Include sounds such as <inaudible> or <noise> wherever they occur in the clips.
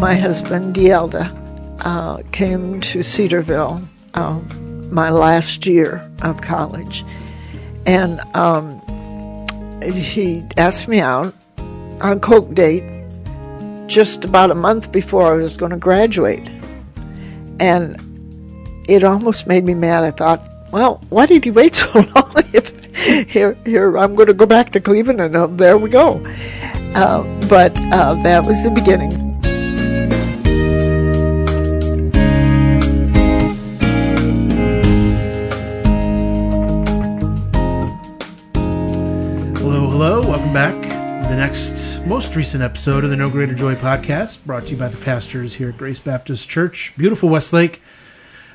my husband, Dielda, uh, came to Cedarville uh, my last year of college. And um, he asked me out on a Coke date just about a month before I was going to graduate. And it almost made me mad. I thought, well, why did he wait <laughs> so long? if here, here, I'm going to go back to Cleveland, and uh, there we go. Uh, but uh, that was the beginning. Next, most recent episode of the No Greater Joy podcast, brought to you by the pastors here at Grace Baptist Church, beautiful Westlake,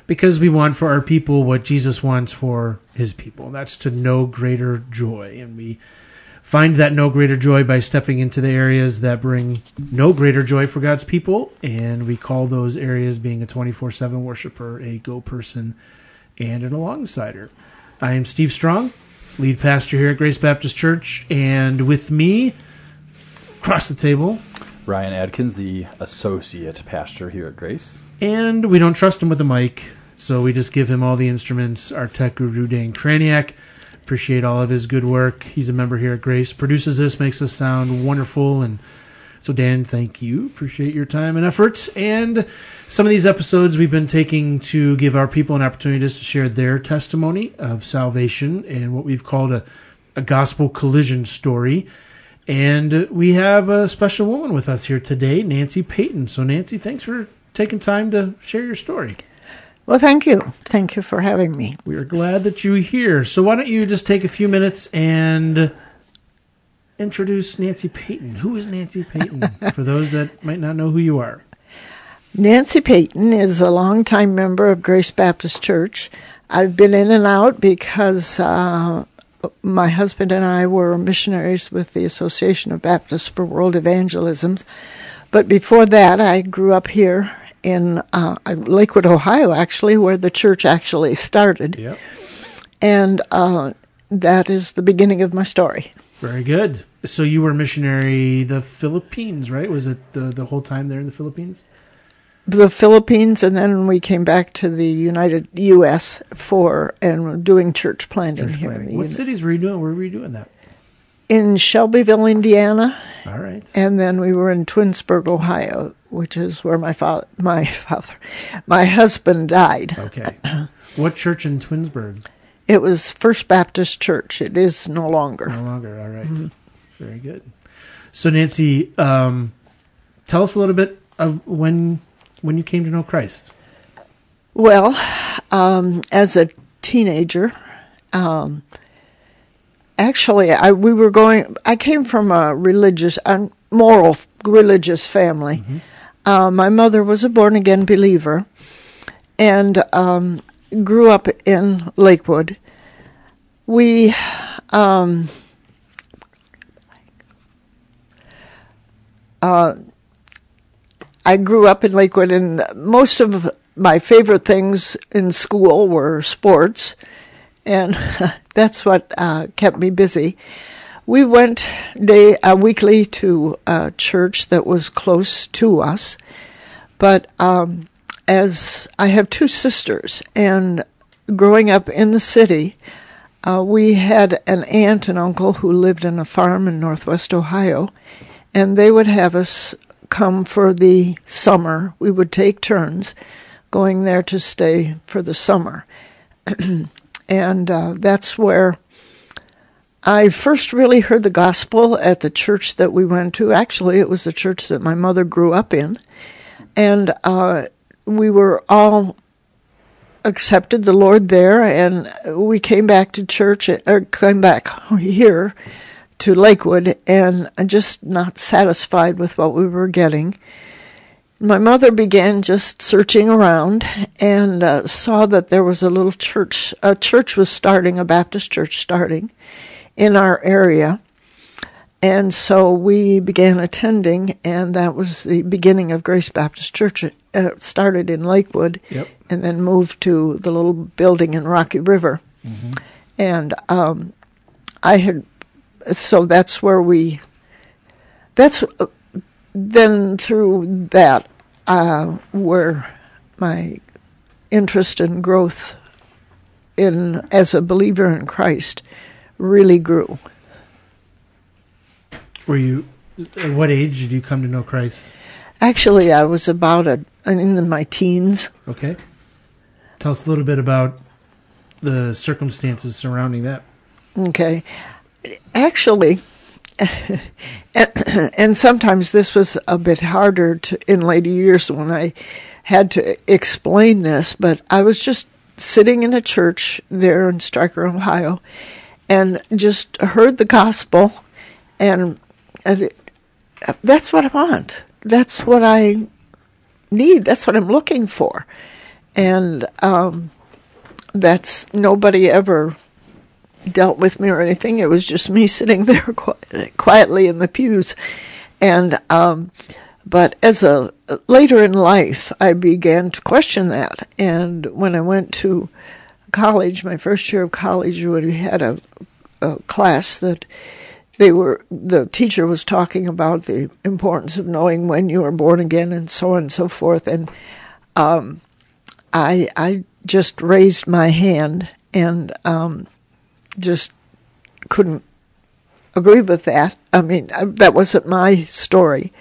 because we want for our people what Jesus wants for his people. That's to know greater joy. And we find that no greater joy by stepping into the areas that bring no greater joy for God's people. And we call those areas being a 24 7 worshiper, a go person, and an alongsider. I am Steve Strong, lead pastor here at Grace Baptist Church. And with me, across the table, Ryan Adkins, the associate pastor here at Grace. and we don't trust him with a mic, so we just give him all the instruments. Our tech guru, Dan Kraniak. Appreciate all of his good work. He's a member here at Grace, produces this, makes us sound wonderful. And so, Dan, thank you. Appreciate your time and efforts. And some of these episodes we've been taking to give our people an opportunity just to share their testimony of salvation and what we've called a, a gospel collision story. And we have a special woman with us here today, Nancy Payton. So, Nancy, thanks for taking time to share your story. Well, thank you. Thank you for having me. We are glad that you're here. So, why don't you just take a few minutes and introduce Nancy Payton? Who is Nancy Payton <laughs> for those that might not know who you are? Nancy Payton is a longtime member of Grace Baptist Church. I've been in and out because uh, my husband and I were missionaries with the Association of Baptists for World Evangelism. But before that, I grew up here in uh, Lakewood, Ohio, actually, where the church actually started. Yep. And uh, that is the beginning of my story. Very good. So, you were a missionary the Philippines, right? Was it the, the whole time there in the Philippines? The Philippines, and then we came back to the United U.S. for and doing church planting Church here. in planting. the What cities were you doing? Where were you doing that? in Shelbyville, Indiana, All right. and then we were in Twinsburg, Ohio, which is where my father, my <laughs> father, my husband died. Okay. what church in Twinsburg? It was First Baptist Church. It is no longer. No longer. All right. Very good. So, Nancy, um, tell us a little bit of when when you came to know Christ. Well, um, as a teenager, um, actually, I we were going. I came from a religious, a moral, religious family. Uh, my mother was a born again believer, and um, grew up in Lakewood. We. Um, uh, I grew up in Lakewood, and most of my favorite things in school were sports, and <laughs> that's what uh, kept me busy. We went day uh, weekly to a church that was close to us, but um, as I have two sisters, and growing up in the city, uh, we had an aunt and uncle who lived in a farm in northwest Ohio, and they would have us come for the summer. We would take turns going there to stay for the summer. <clears throat> and uh, that's where I first really heard the gospel at the church that we went to. Actually, it was the church that my mother grew up in. And uh, we were all accepted the Lord there, and we came back to church, or came back here to Lakewood and just not satisfied with what we were getting. My mother began just searching around and uh, saw that there was a little church. A church was starting, a Baptist church starting in our area. And so we began attending, and that was the beginning of Grace Baptist Church. It uh, started in Lakewood Yep. and then moved to the little building in Rocky River. And um, I had, so that's where we, that's, then through that, uh, where my interest and growth in as a believer in Christ really grew. Were you? At what age did you come to know Christ? Actually, I was about a, in my teens. Okay. Tell us a little bit about the circumstances surrounding that. Okay. Actually, <laughs> and sometimes this was a bit harder to, in later years when I had to explain this, but I was just sitting in a church there in Stryker, Ohio, and just heard the gospel, and, and that's what I want. That's what I need. That's what I'm looking for, and um, that's nobody ever dealt with me or anything. It was just me sitting <laughs> there quietly in the pews. And, um, but as a later in life, I began to question that. And when I went to college, my first year of college, we had a, a class that they were the teacher was talking about the importance of knowing when you are born again and so on and so forth and um, I I just raised my hand and um, just couldn't agree with that. I mean, that wasn't my story.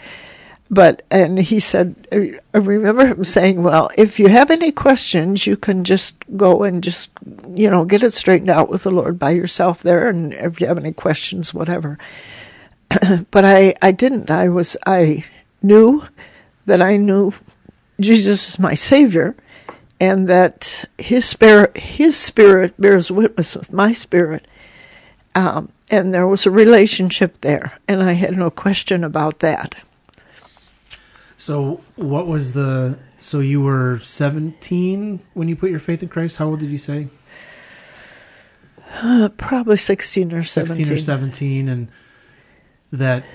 But, and he said, uh, I remember him saying, well, if you have any questions, you can just go and just, you know, get it straightened out with the Lord by yourself there. And if you have any questions, whatever. <clears throat> but I, I didn't. I was, I knew that I knew Jesus is my Savior and that his spirit his spirit bears witness with my spirit um, and there was a relationship there and i had no question about that. So what was the so you were 17 when you put your faith in christ? How old did you say? Uh, probably 16 or 17 16 or 17 and that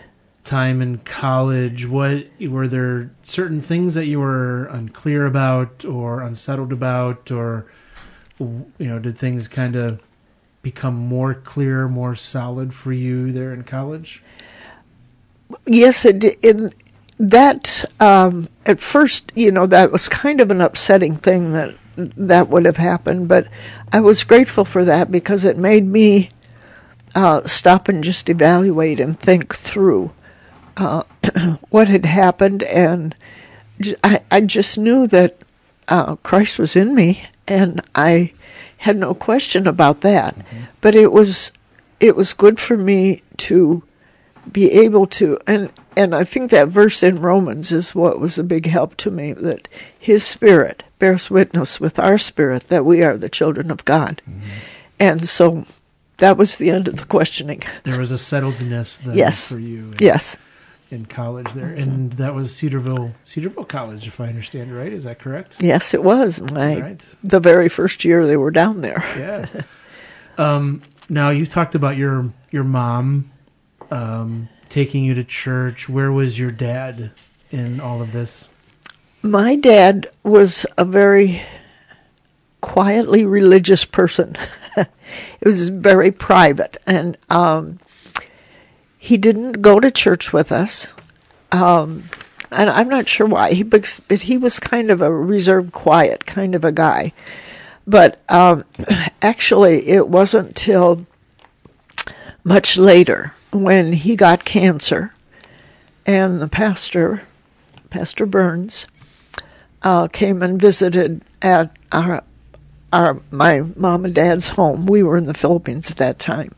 time in college, what were there certain things that you were unclear about or unsettled about, or you know, did things kind of become more clear, more solid for you there in college? Yes, it in that um, at first, you know, that was kind of an upsetting thing that that would have happened, but I was grateful for that because it made me uh, stop and just evaluate and think through uh, <clears throat> what had happened, and I, I just knew that uh, Christ was in me, and I had no question about that. Mm-hmm. But it was it was good for me to be able to and and I think that verse in Romans is what was a big help to me that his spirit bears witness with our spirit that we are the children of God. Mm-hmm. And so that was the end of the questioning. There was a settledness yes. for you. Yes in college there, and that was Cedarville Cedarville College, if I understand right. Is that correct? Yes, it was. My right. the very first year they were down there. <laughs> yeah. Um, now you talked about your your mom um, taking you to church. Where was your dad in all of this? My dad was a very quietly religious person. <laughs> it was very private, and um, he didn't go to church with us. Um, and I'm not sure why. He, but he was kind of a reserved, quiet kind of a guy. But um, <clears throat> actually, it wasn't till much later when he got cancer, and the pastor, Pastor Burns, uh, came and visited at our, our my mom and dad's home. We were in the Philippines at that time,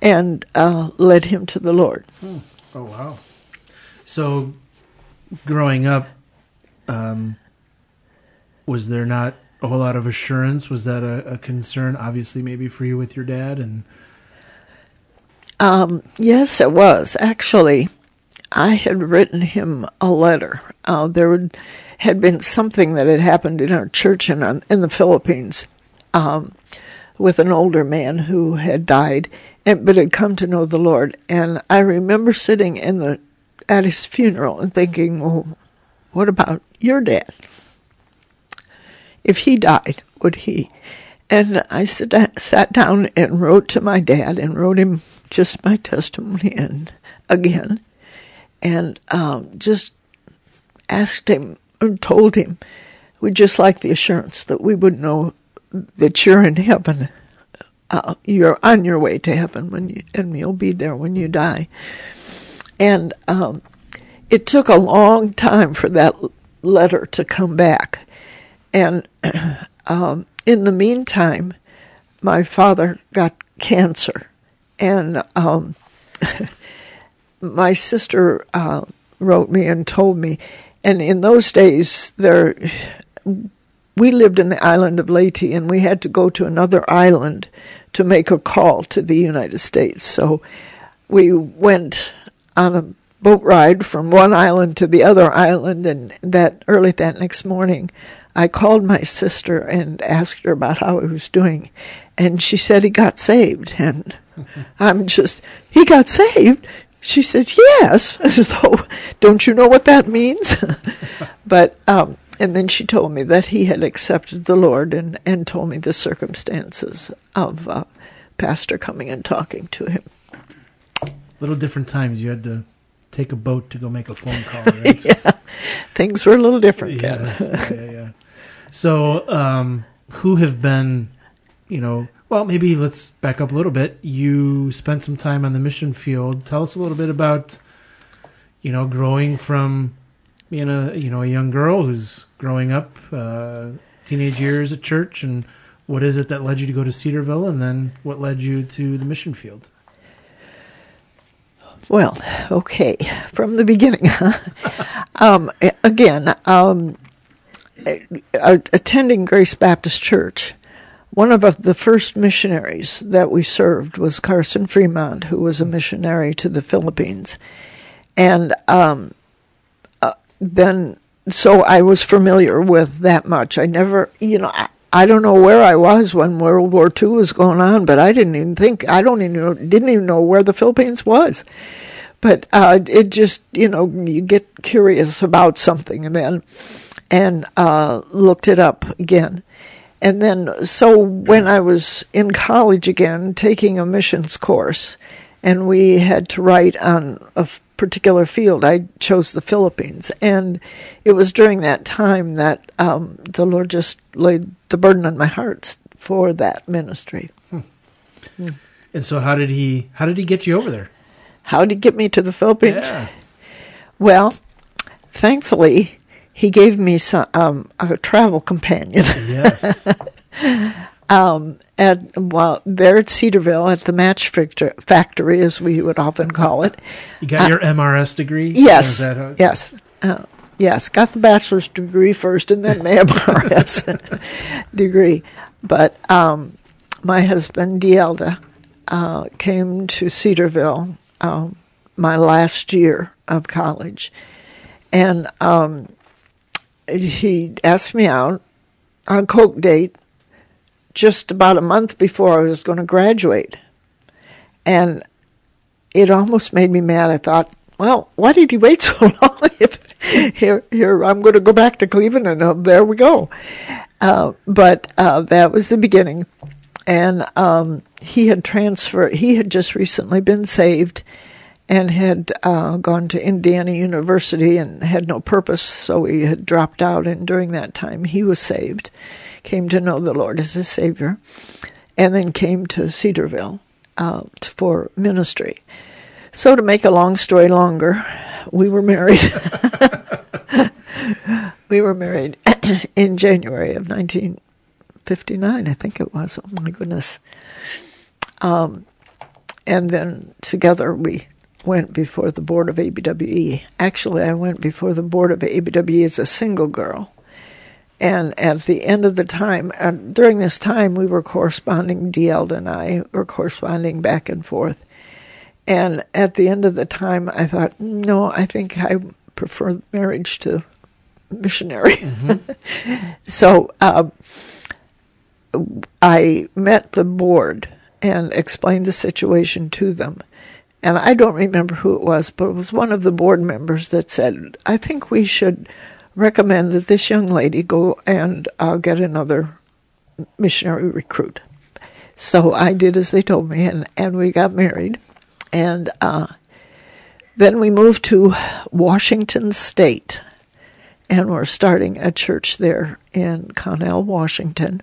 and uh, led him to the Lord. Hmm. Oh wow! So, growing up, um, was there not a whole lot of assurance? Was that a, a concern? Obviously, maybe for you with your dad and. Um, yes, it was actually. I had written him a letter. Uh, there would, had been something that had happened in our church in, in the Philippines um, with an older man who had died, and, but had come to know the Lord. And I remember sitting in the at his funeral and thinking, well, what about your dad? If he died, would he? And I sat, down and wrote to my dad and wrote him just my testimony and again, and um, just asked him and told him we'd just like the assurance that we would know that you're in heaven. Uh, you're on your way to heaven when you, and you'll be there when you die. And um, it took a long time for that letter to come back. And <clears throat> um, in the meantime, my father got cancer, and um, <laughs> my sister uh, wrote me and told me. And in those days, there we lived in the island of Leyte, and we had to go to another island to make a call to the United States. So we went on a boat ride from one island to the other island, and that early that next morning, I called my sister and asked her about how he was doing, and she said he got saved, and <laughs> I'm just he got saved. She said yes. I said oh don't you know what that means? <laughs> but um, and then she told me that he had accepted the Lord and, and told me the circumstances of uh, Pastor coming and talking to him. Little different times. You had to take a boat to go make a phone call, <laughs> right? yeah, things were a little different. Yes. yeah, yeah, yeah. So, um, who have been, you know, well, maybe let's back up a little bit. You spent some time on the mission field. Tell us a little bit about, you know, growing from being a you know a young girl who's growing up, uh, teenage years at church, and what is it that led you to go to Cedarville, and then what led you to the mission field? Well, okay, from the beginning. <laughs> um, again, um, attending Grace Baptist Church, one of the first missionaries that we served was Carson Fremont, who was a missionary to the Philippines. And um, then, so I was familiar with that much. I never, you know, I, I don't know where I was when World War II was going on, but I didn't even think I don't even know, didn't even know where the Philippines was. But uh, it just you know you get curious about something and then and uh, looked it up again, and then so when I was in college again taking a missions course, and we had to write on a particular field, I chose the Philippines. And it was during that time that um, the Lord just laid the burden on my heart for that ministry. Hmm. Mm. And so, how did he? How did he get you over there? How did he get me to the Philippines? Yeah. Well, thankfully, he gave me some, um, a travel companion. Yes. <laughs> um, at well, there at Cedarville at the match factory, as we would often call it. You got uh, your MRS degree. Yes. yes. Uh, yes. Got the bachelor's degree first, and then the <laughs> MRS <laughs> degree. But um, my husband Dielda uh, came to Cedarville um, my last year of college, and um, he asked me out on a coke date just about a month before I was going to graduate. And it almost made me mad. I thought, well, why did he wait <laughs> so long? if here, here, I'm going to go back to Cleveland, and uh, there we go. Uh, but uh, that was the beginning, and um, he had transferred. He had just recently been saved, and had uh, gone to Indiana University and had no purpose, so he had dropped out. And during that time, he was saved came to know the Lord as his Savior, and then came to Cedarville uh, for ministry. So, to make a long story longer, we were married. <laughs> we were married <clears throat> in January of 1959, I think it was. Oh my goodness. Um, and then together we went before the board of ABWE. Actually, I went before the board of ABWE as a single girl. And at the end of the time, uh, during this time, we were corresponding, Dield and I were corresponding back and forth. And at the end of the time, I thought, no, I think I prefer marriage to missionary. Mm-hmm. <laughs> so uh, I met the board and explained the situation to them. And I don't remember who it was, but it was one of the board members that said, I think we should recommend that this young lady go and uh, get another missionary recruit. So I did as they told me, and, and we got married. And uh, then we moved to Washington State. and we're starting a church there in Connell, Washington.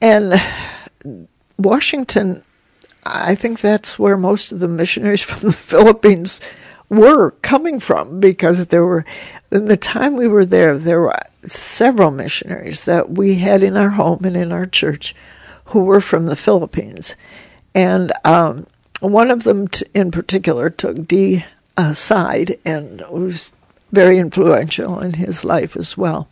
And Washington, I think that's where most of the missionaries <laughs> from the Philippines were coming from because there were, in the time we were there, there were several missionaries that we had in our home and in our church who were from the Philippines. And um, one of them t- in particular took Dee aside and was very influential in his life as well.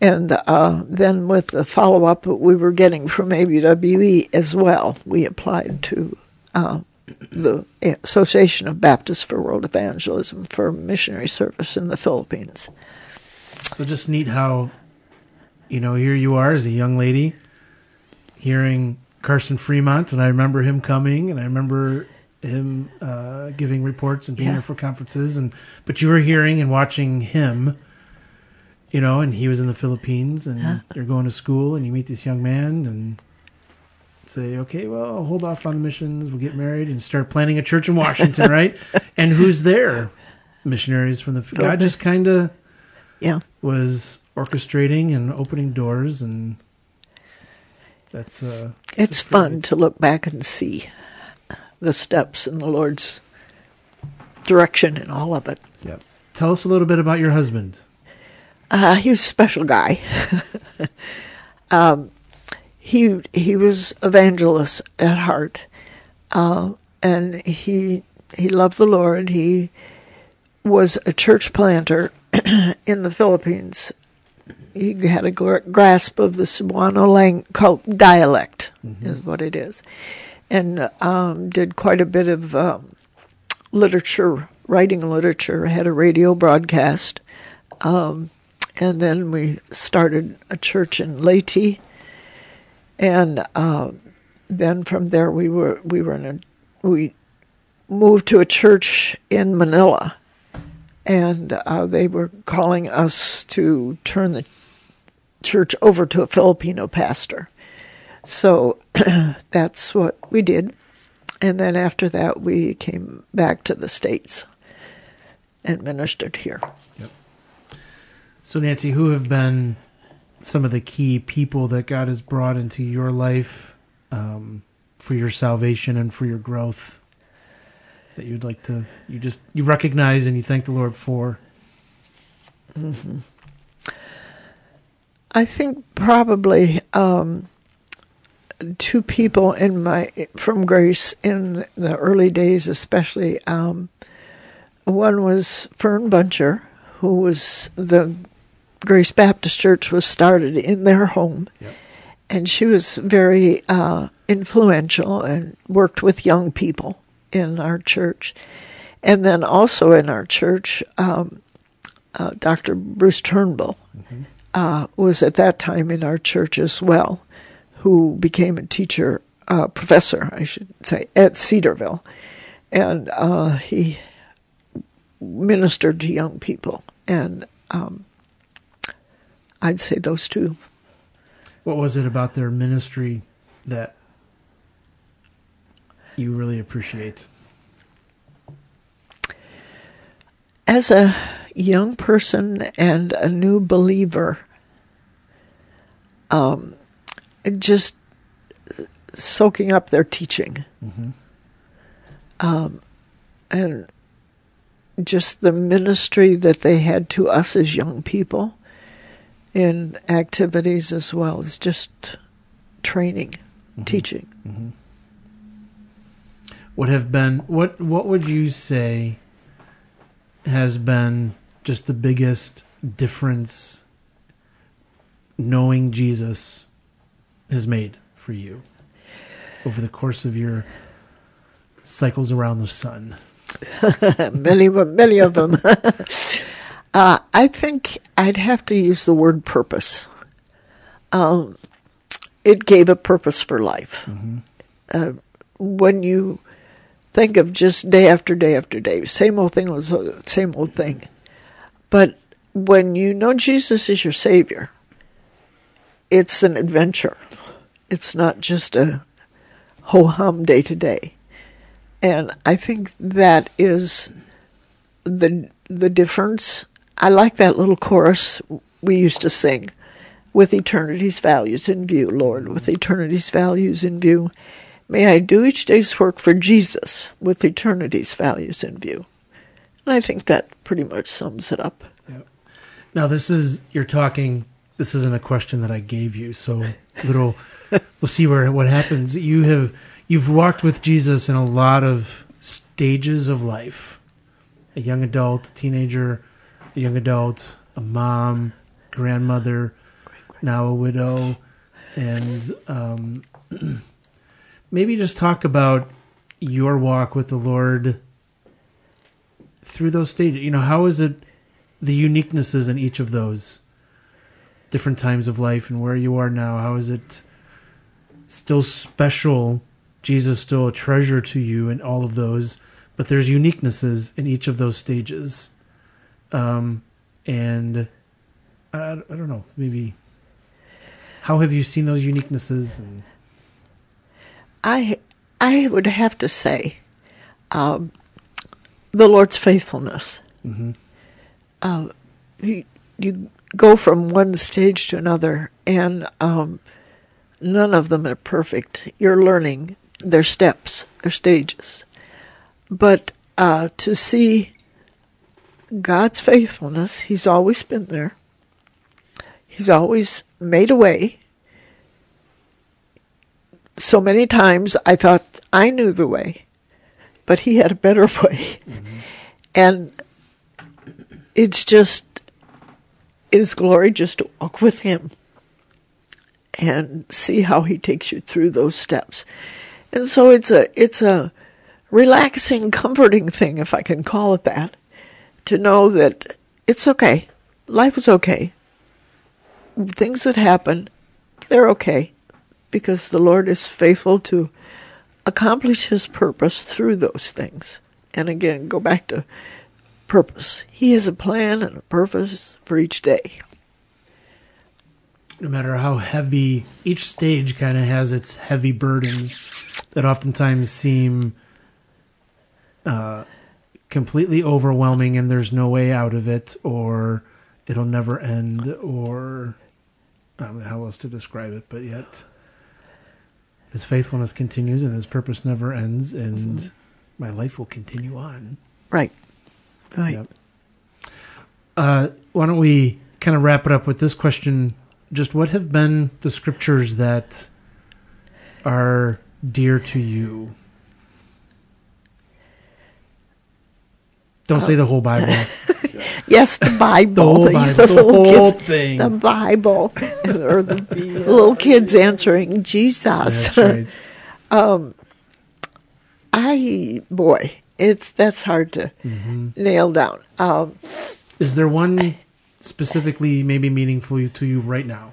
And uh, then with the follow up that we were getting from ABWE as well, we applied to uh, the Association of Baptists for World Evangelism for missionary service in the Philippines. So just neat how, you know, here you are as a young lady hearing Carson Fremont, and I remember him coming, and I remember him uh, giving reports and being Yeah. there for conferences, and but you were hearing and watching him, you know, and he was in the Philippines, and Huh. you're going to school, and you meet this young man, and say, okay, well, I'll hold off on the missions, we'll get married, and start planning a church in Washington, <laughs> right? And who's there? Missionaries from the God just kind of Yeah. was orchestrating and opening doors, and that's uh, It's fun to look back and see the steps in the Lord's direction in all of it. yeah. Tell us a little bit about your husband. Uh, he was a special guy. <laughs> um, he he was evangelist at heart, uh, and he he loved the Lord. He was a church planter <clears throat> in the Philippines. He had a gr- grasp of the Cebuano lang- cult dialect, is what it is, and um, did quite a bit of um, literature, writing literature. Had a radio broadcast. Um, and then we started a church in Leyte, and uh, then from there we were we were in a we moved to a church in Manila, and uh, they were calling us to turn the church over to a Filipino pastor. So <clears throat> that's what we did, and then after that we came back to the states and ministered here. So, Nancy, who have been some of the key people that God has brought into your life um, for your salvation and for your growth that you'd like to you just you recognize and you thank the Lord for? I think probably um, two people in my from Grace in the early days, especially. Um, one was Fern Buncher, who was the Grace Baptist Church was started in their home, Yep. and she was very uh, influential and worked with young people in our church, and then also in our church, um, uh, Dr. Bruce Turnbull uh, was at that time in our church as well, who became a teacher, uh, professor, I should say, at Cedarville. And uh, he ministered to young people. And um, I'd say those two. What was it about their ministry that you really appreciate? As a young person and a new believer, um, just soaking up their teaching. Um, and just the ministry that they had to us as young people in activities as well as just training, mm-hmm. teaching. Mm-hmm. What have been what what would you say has been just the biggest difference knowing Jesus has made for you over the course of your cycles around the sun? <laughs> many, many of them. <laughs> uh, I think I'd have to use the word purpose. Um, it gave a purpose for life. Uh, when you think of just day after day after day, same old thing was the same old thing. But when you know Jesus is your Savior, it's an adventure. It's not just a ho hum day to day. And I think that is the the difference I like that little chorus we used to sing with eternity's values in view, Lord, with eternity's values in view. May I do each day's work for Jesus with eternity's values in view. And I think that pretty much sums it up. Now, this is, you're talking, this isn't a question that I gave you, so <laughs> little, we'll see where, what happens. You have, you've walked with Jesus in a lot of stages of life a young adult, a teenager, a young adult, a mom, grandmother, now a widow, and um, <clears throat> maybe just talk about your walk with the Lord through those stages. You know, how is it the uniquenesses in each of those different times of life and where you are now? How is it still special? Jesus still a treasure to you in all of those, but there's uniquenesses in each of those stages. Um, and I, I don't know, maybe how have you seen those uniquenesses? And... I I would have to say, um, the Lord's faithfulness. Mm-hmm. Uh, you, you go from one stage to another, and um, none of them are perfect. You're learning their steps, their stages, but uh, to see God's faithfulness, He's always been there. He's always made a way. So many times I thought I knew the way, but he had a better <laughs> way. Mm-hmm. And it's just, it is glory just to walk with him and see how he takes you through those steps. And so it's a, it's a relaxing, comforting thing, if I can call it that, to know that it's okay. Life is okay things that happen, they're okay because the Lord is faithful to accomplish his purpose through those things. And again, go back to purpose. He has a plan and a purpose for each day. No matter how heavy, each stage kind of has its heavy burdens that oftentimes seem uh, completely overwhelming and there's no way out of it, or it'll never end, or I don't know how else to describe it, but yet his faithfulness continues and his purpose never ends, and mm-hmm. my life will continue on. Right. Right. Yep. Uh, why don't we kind of wrap it up with this question? Just what have been the scriptures that are dear to you? Don't say the whole Bible. <laughs> Yes, the Bible. the whole Bible. <laughs> The, the whole kids, thing. The Bible. <laughs> or the little kids answering Jesus. Right. um, I, boy, it's that's hard to mm-hmm. nail down. Um, Is there one specifically maybe meaningful to you right now?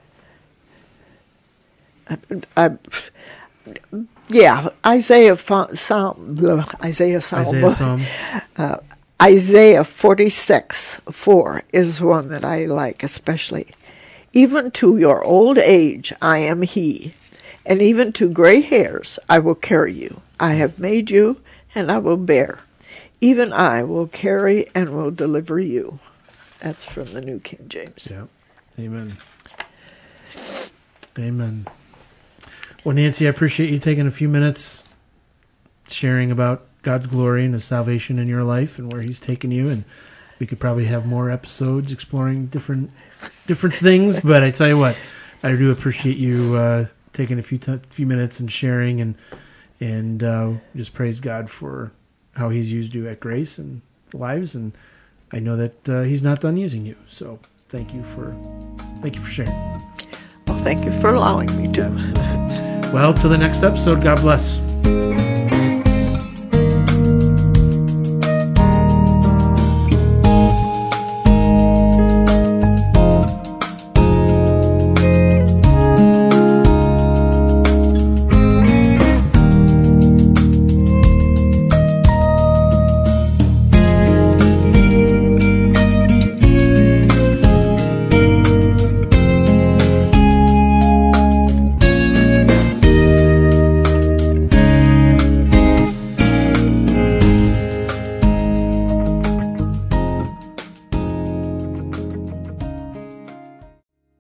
I, I, yeah, Isaiah Psalm, Isaiah Psalm. Isaiah Psalm. Uh, Isaiah 46 4 is one that I like especially. Even to your old age I am he, and even to gray hairs I will carry you. I have made you, and I will bear. Even I will carry and will deliver you. That's from the New King James. Yeah. Amen. Amen. Well, Nancy, I appreciate you taking a few minutes sharing about God's glory and His salvation in your life and where He's taken you. And we could probably have more episodes exploring different different things. But I tell you what, I do appreciate you uh, taking a few t- few minutes and sharing and and uh, just praise God for how He's used you at Grace and lives. And I know that uh, He's not done using you. So thank you for thank you for sharing. Well, thank you for allowing me to. Well, till the next episode. God bless.